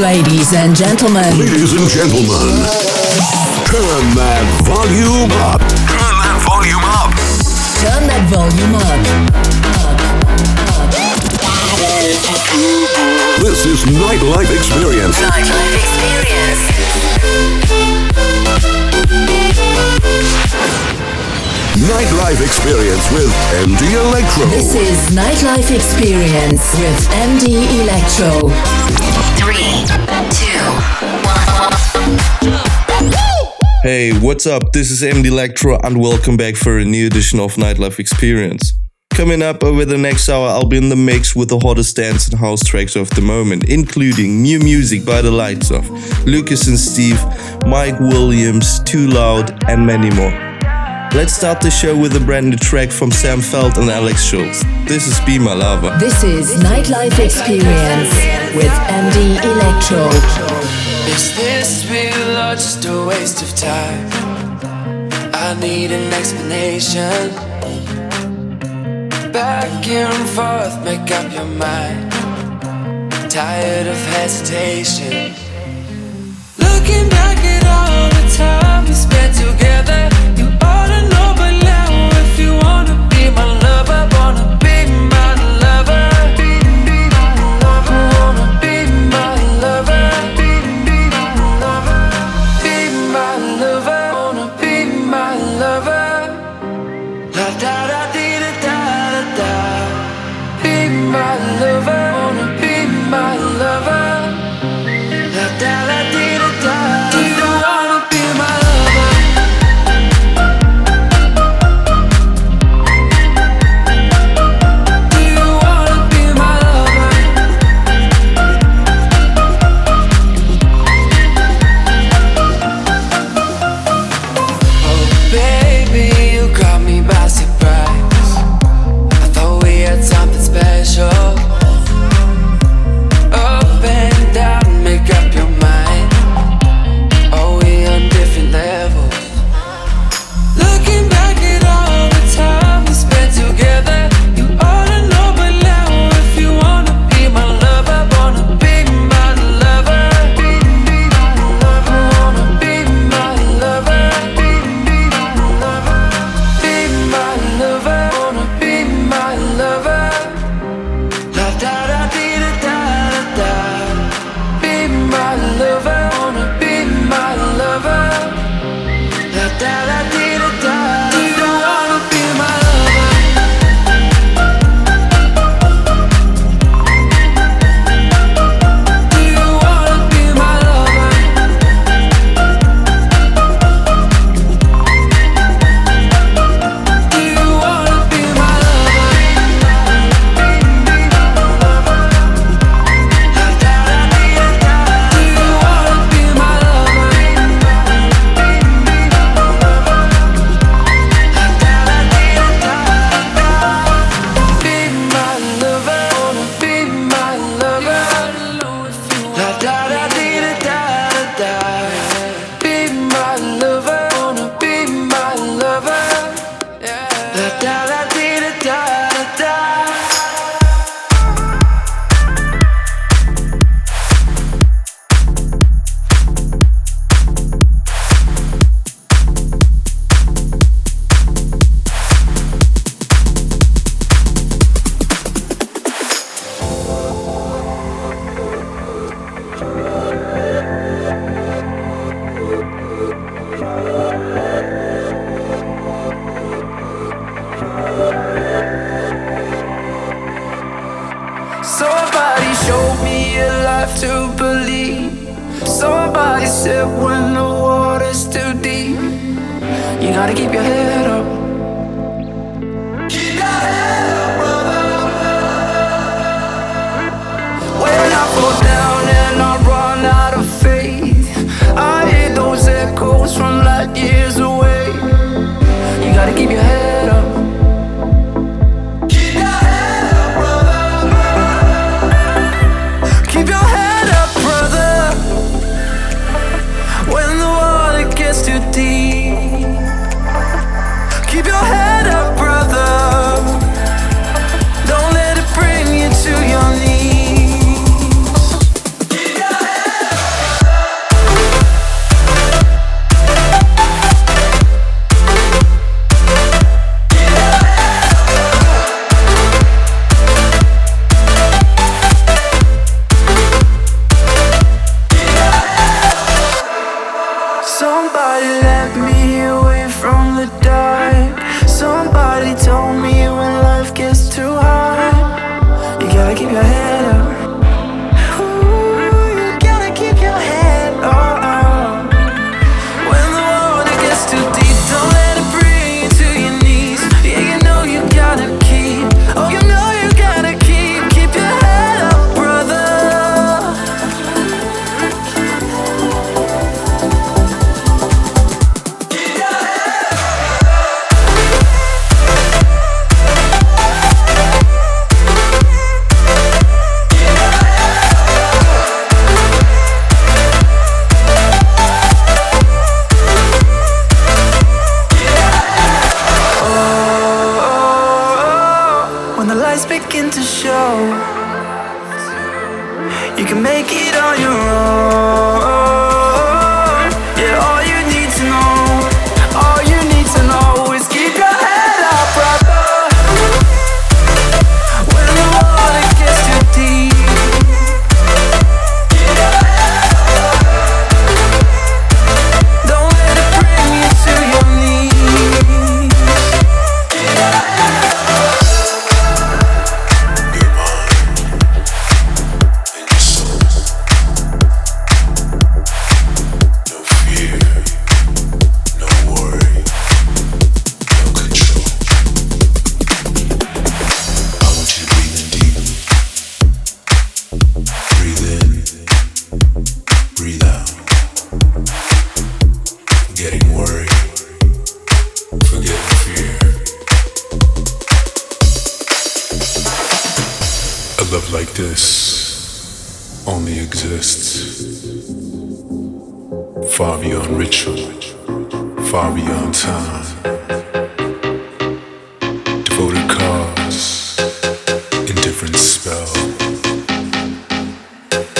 Ladies and gentlemen. Ladies and gentlemen. Turn that volume up. Turn that volume up. Turn that volume up. This is Nightlife Experience. Nightlife Experience. Nightlife Experience with MD Electro. This is Nightlife Experience with MD Electro. Three, two, one. Hey, what's up? This is MD Electro and welcome back for a new edition of Nightlife Experience. Coming up over the next hour, I'll be in the mix with the hottest dance and house tracks of the moment, including new music by the likes of Lucas and Steve, Mike Williams, Too Loud, and many more. Let's start the show with a brand new track from Sam Feldt and Alex Schulz. This is Be My Lover. This is Nightlife Experience with MD Electro. Is this real or just a waste of time? I need an explanation. Back and forth, make up your mind. Tired of hesitation. Looking back at all the time we spent together, you wanna be my lover, wanna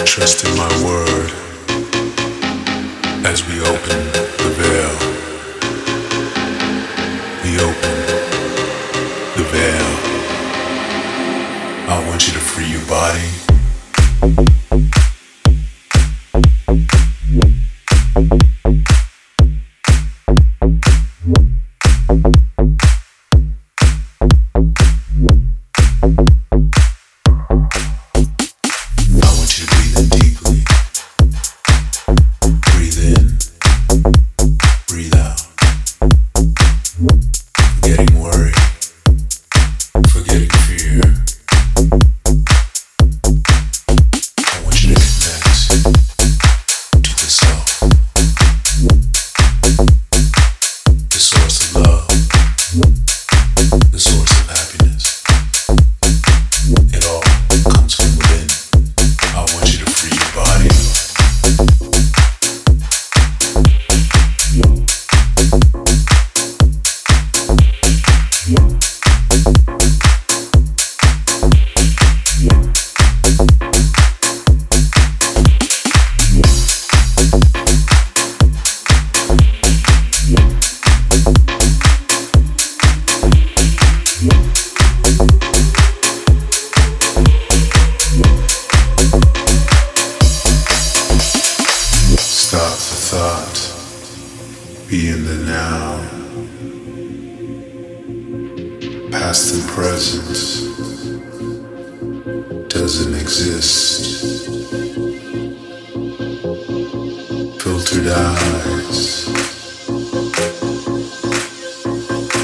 Trust in my word as we open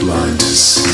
Blind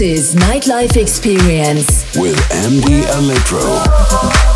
This is Nightlife Experience with MD Electro.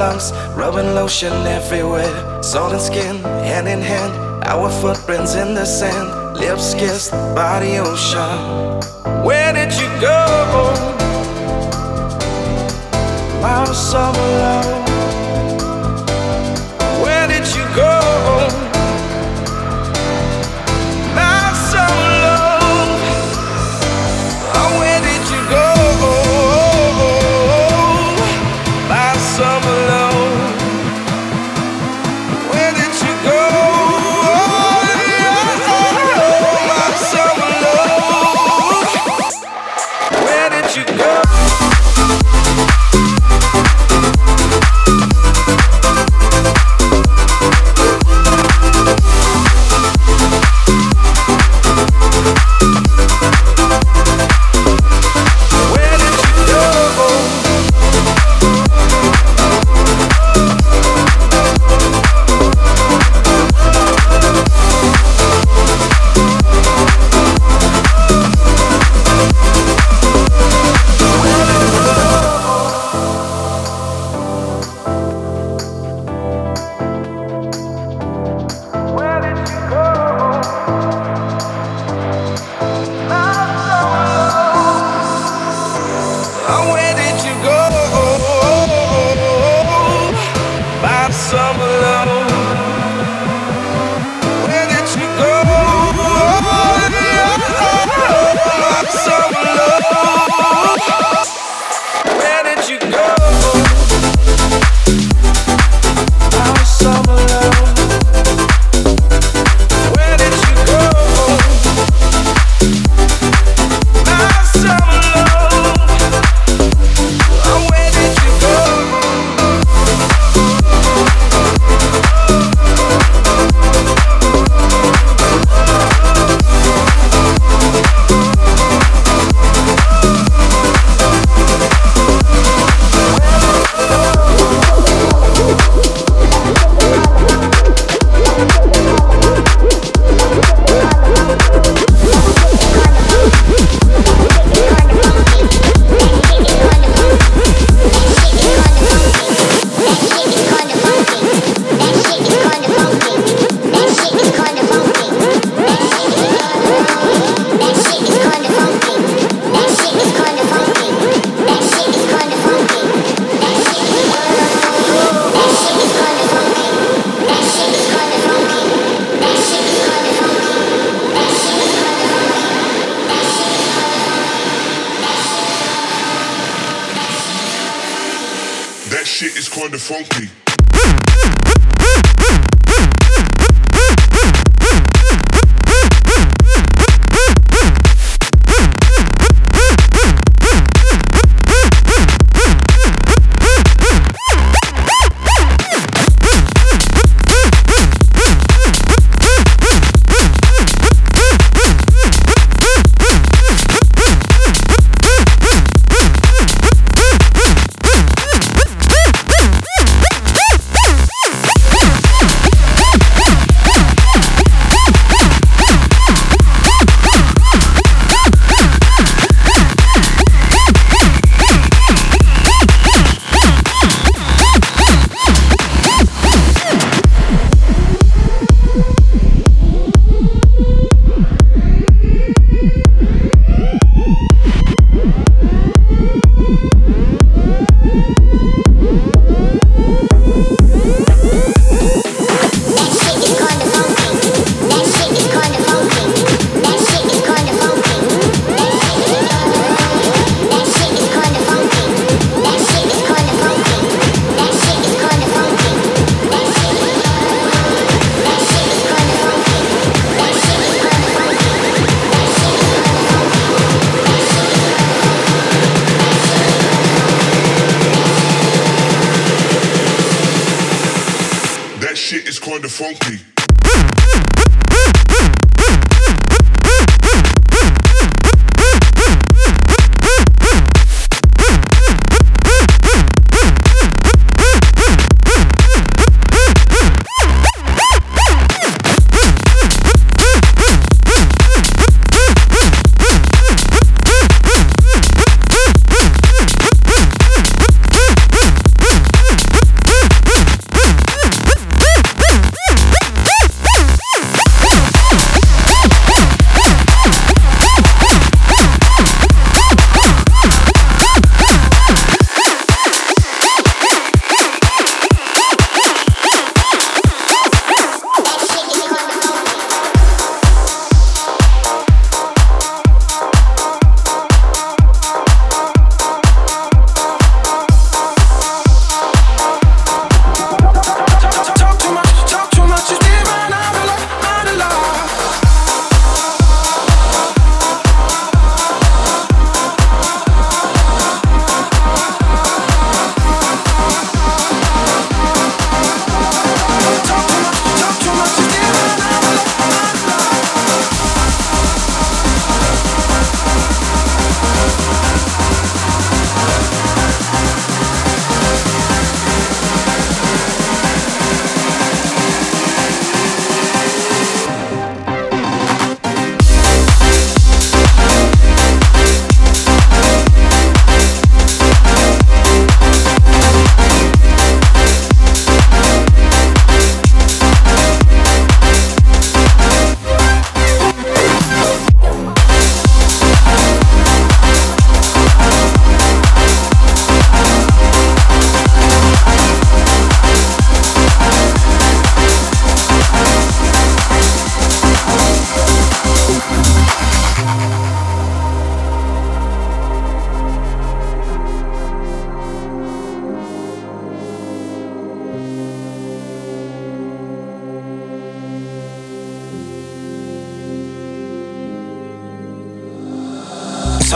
lungs, rubbing lotion everywhere. Salt and skin, hand in hand, our footprints in the sand, lips kissed by the ocean. Where did you go? My summer love.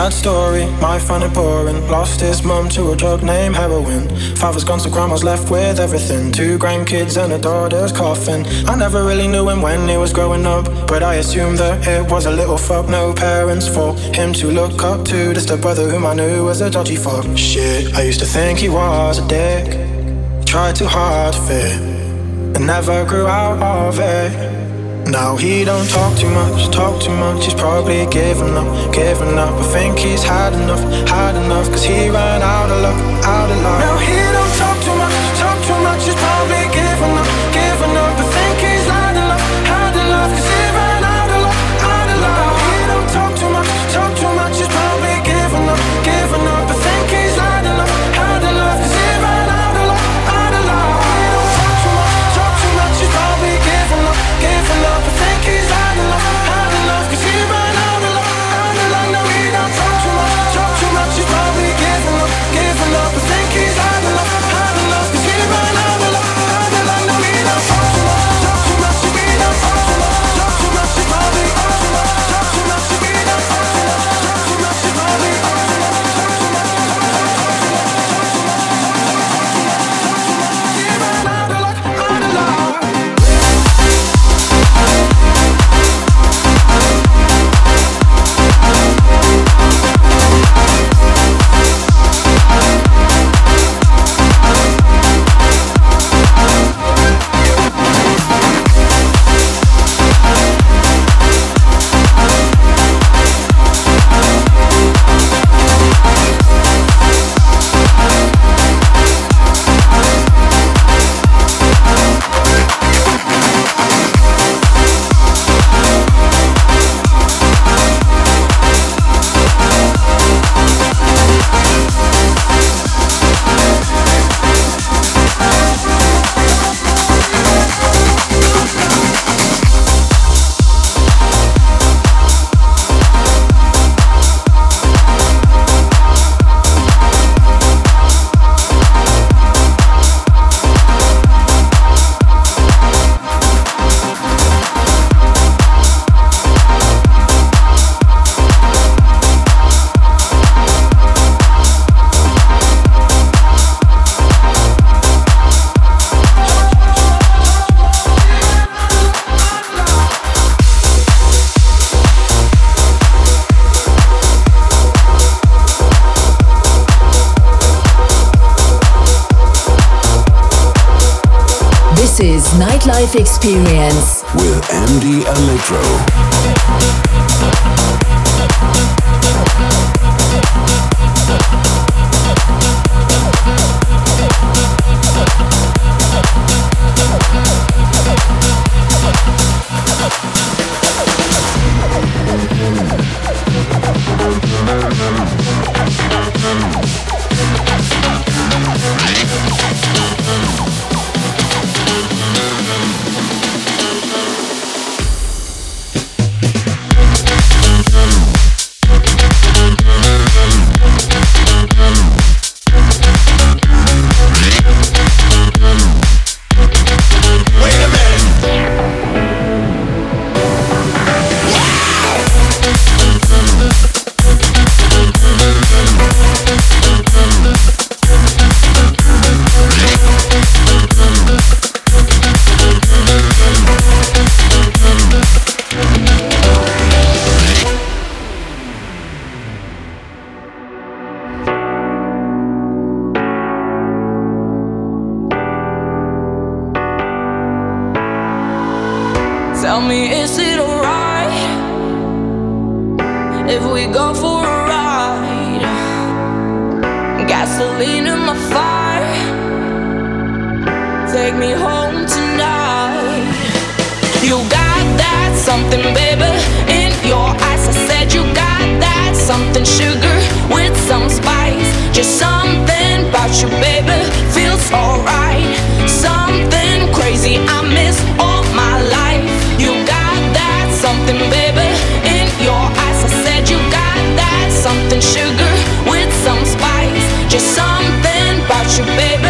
Sad story, my funny pouring. Lost his mum to a drug named heroin. Father's gone, so grandma's left with everything. Two grandkids and a daughter's coffin. I never really knew him when he was growing up, but I assumed that it was a little fuck. No parents for him to look up to. Just a brother whom I knew was a dodgy fuck. Shit, I used to think he was a dick. Tried too hard to fit, and never grew out of it. Now he don't talk too much, talk too much. He's probably giving up, giving up. I think he's had enough, had enough. Cause he ran out of luck, out of luck. Nightlife experience with MD Electro. Tell me, is it alright if we go for a ride? Gasoline in my fire, take me home tonight. You got that something, baby, in your eyes. I said you got that something, sugar with some spice. Just something about you, baby, feels alright. Something crazy, I miss all just something about you, baby.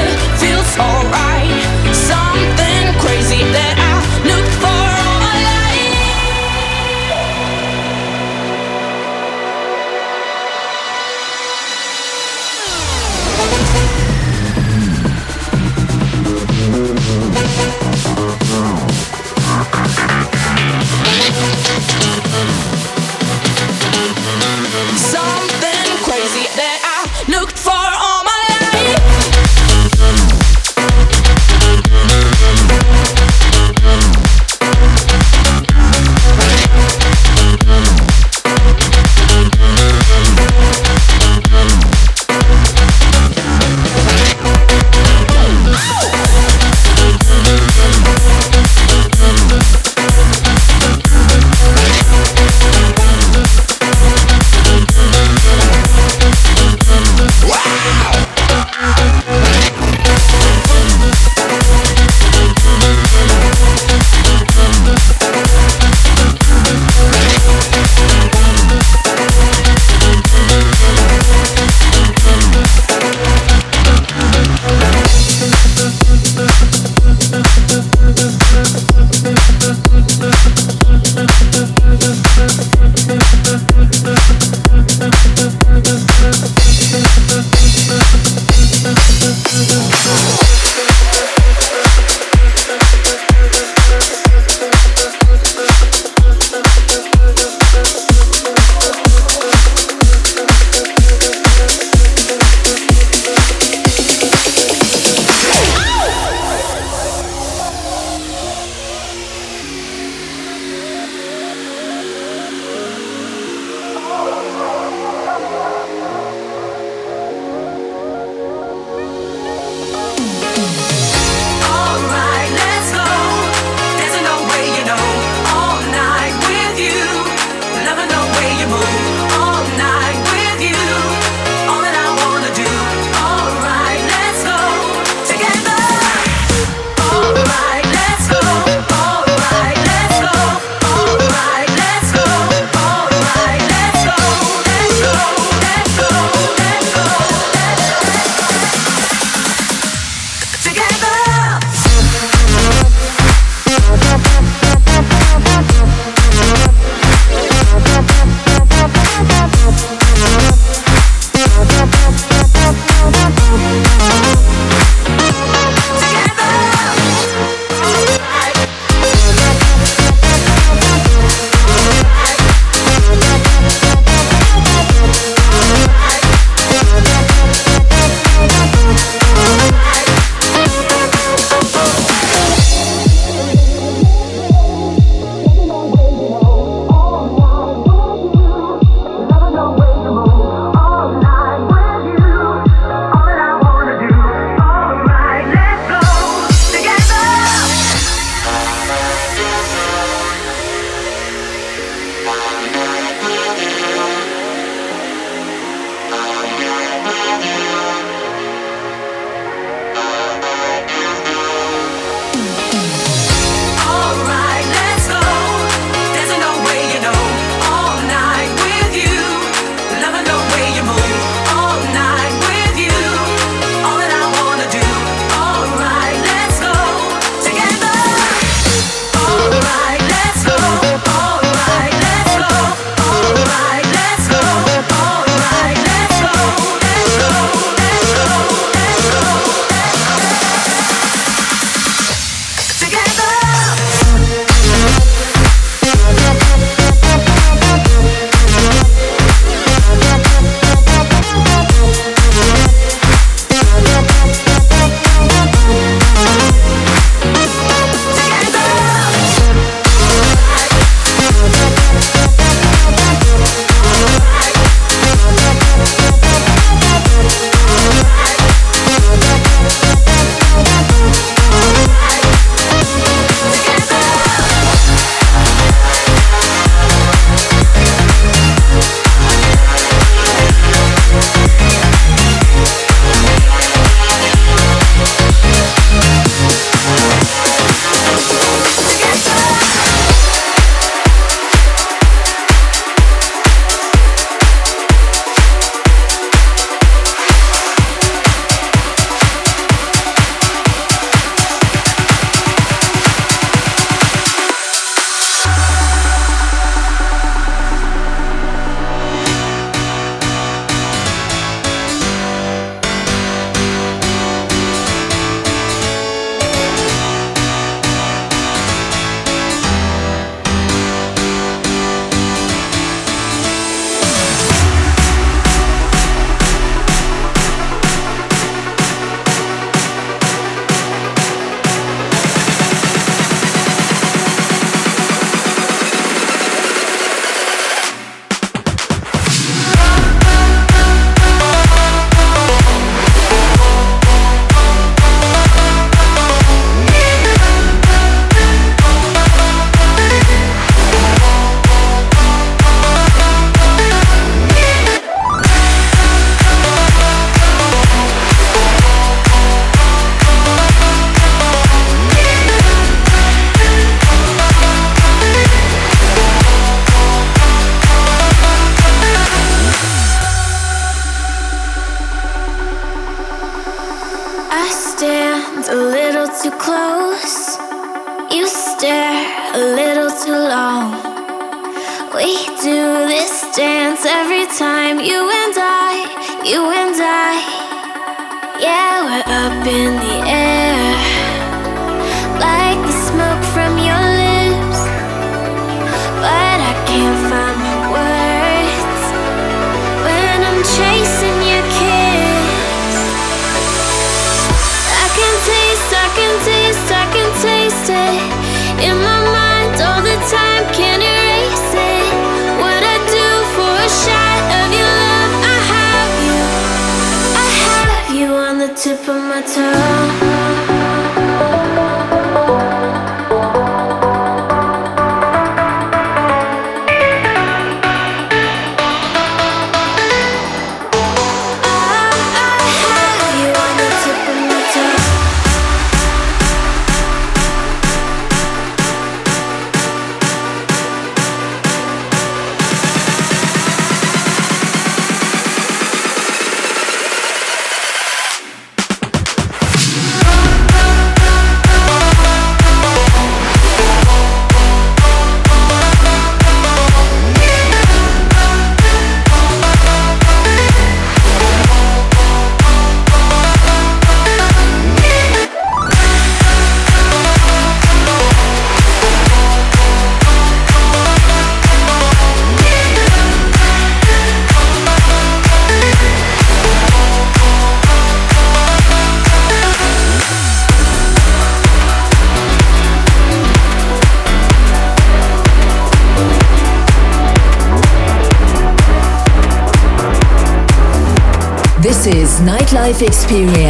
Nightlife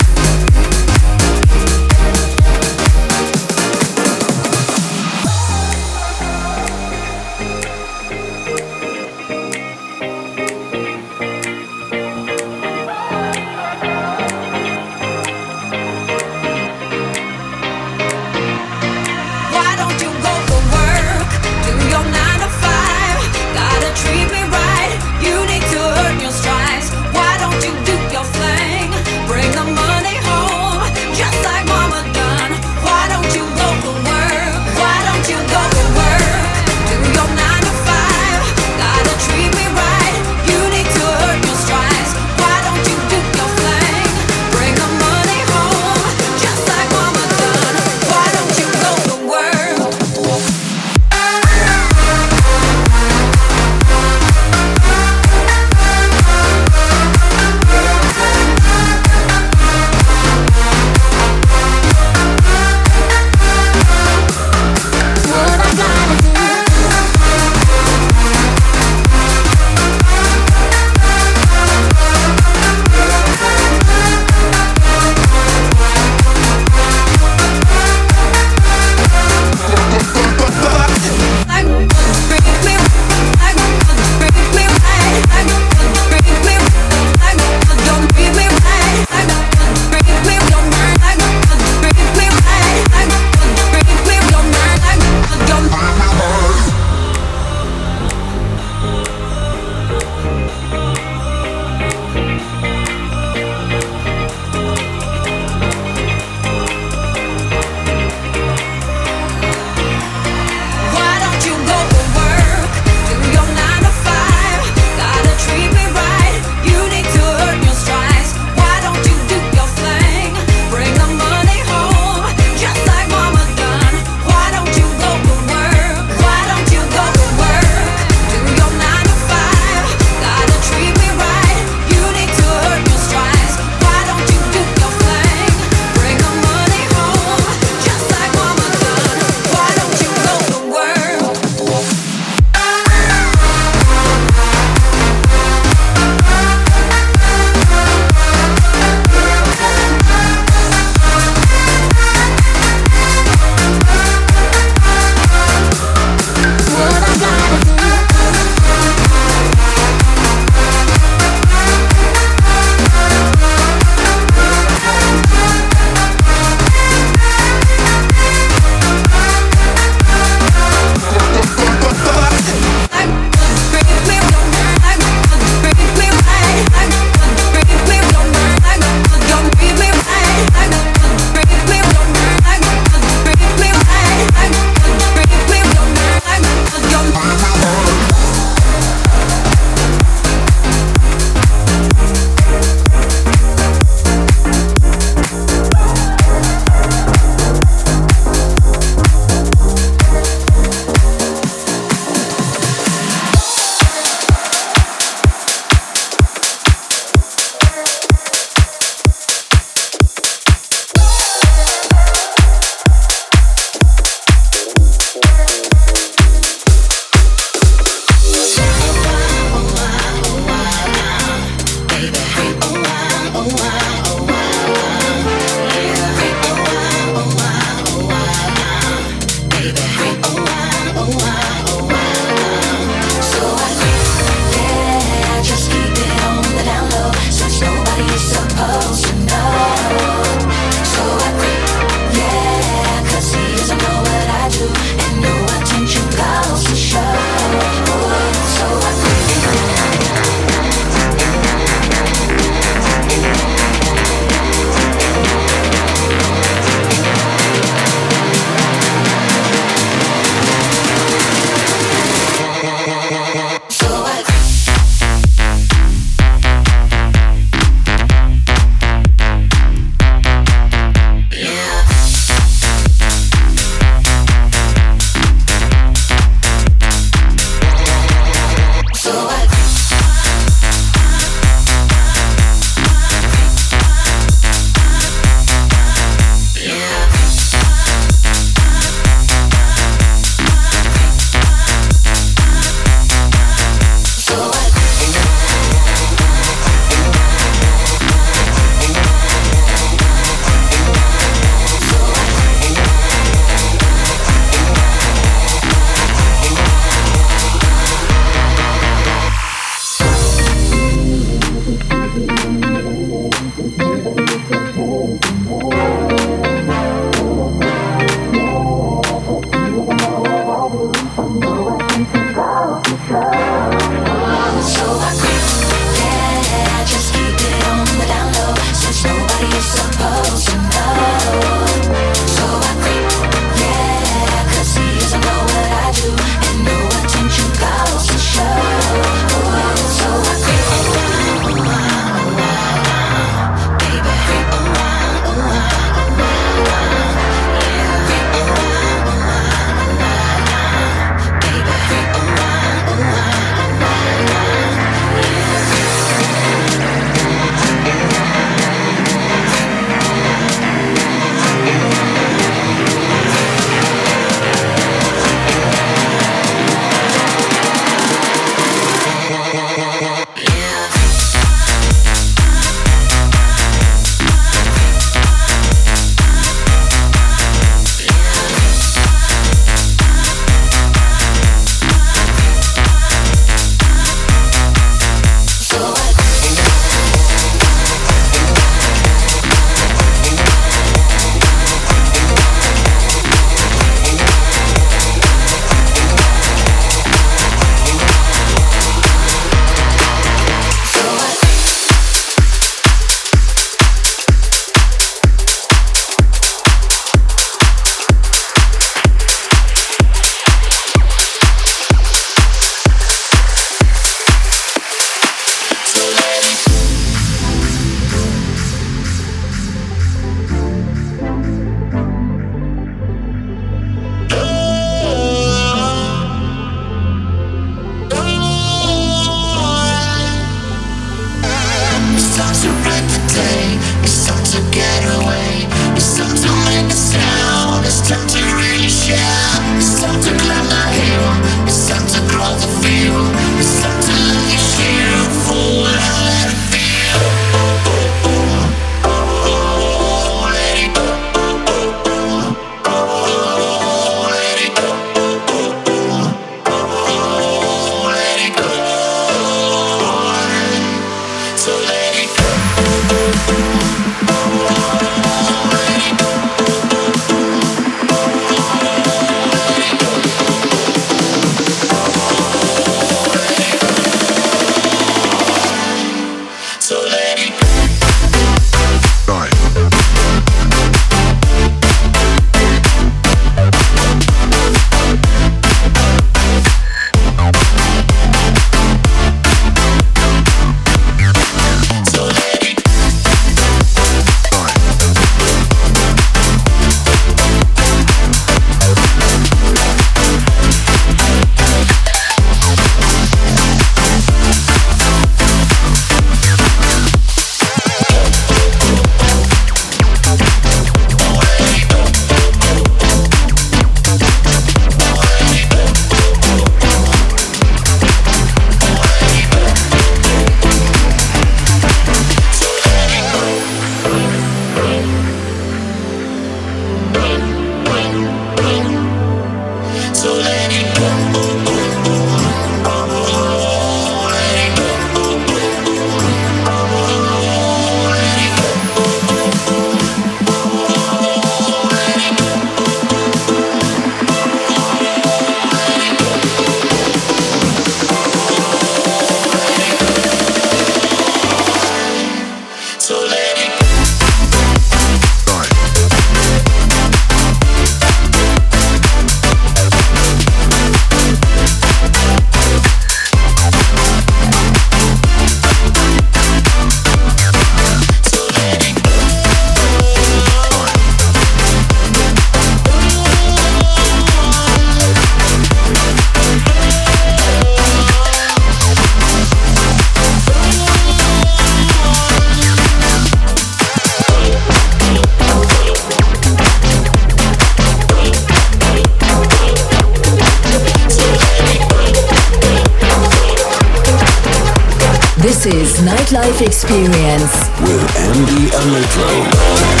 Nightlife Experience with MD Electro.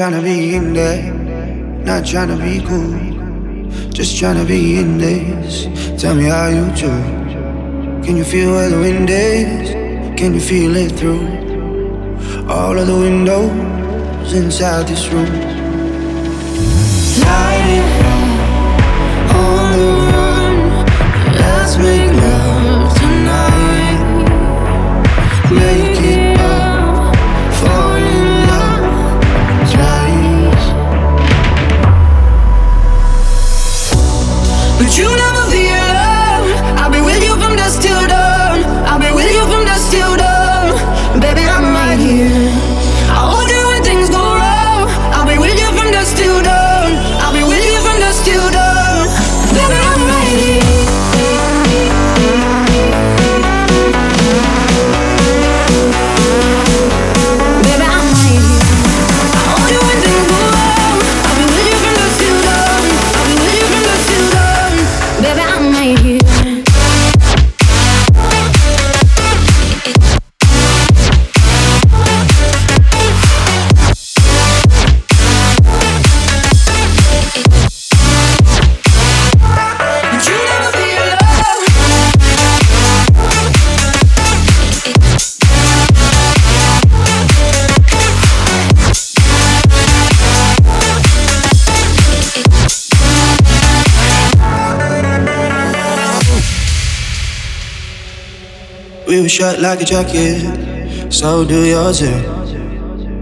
trying to be in there, not trying to be cool. Just trying to be in this. Tell me how you do. Can you feel where the wind is? Can you feel it through all of the windows inside this room? We were shut like a jacket, so do yours too.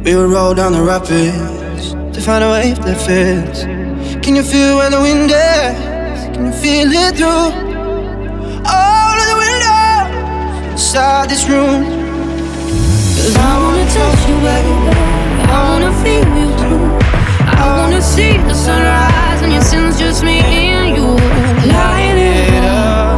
We would roll down the rapids to find a wave that fits. Can you feel where the wind is? Can you feel it through all of the windows inside this room? Cause I wanna touch you baby. I wanna feel you too. I wanna see the sunrise and your sins just me and you. Light it up.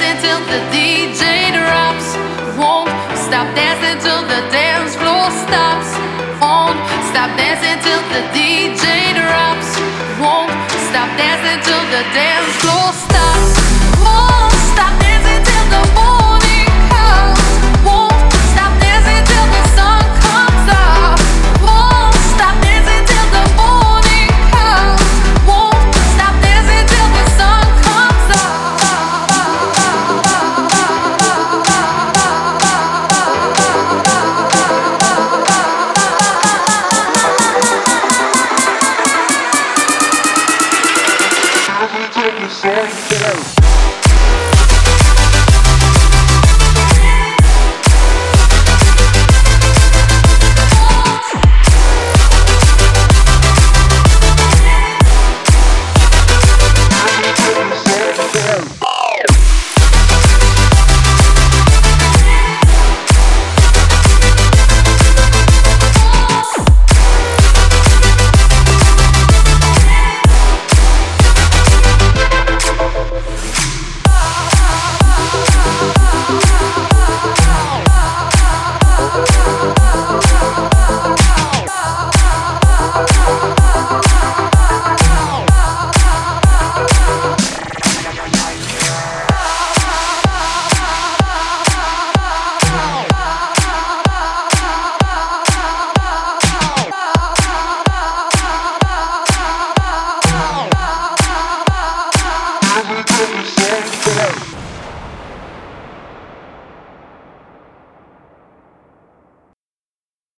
dancing till the DJ drops. Won't stop dancing till the dance floor stops. Won't stop dancing till the DJ drops. Won't stop dancing till the dance floor stops. Won't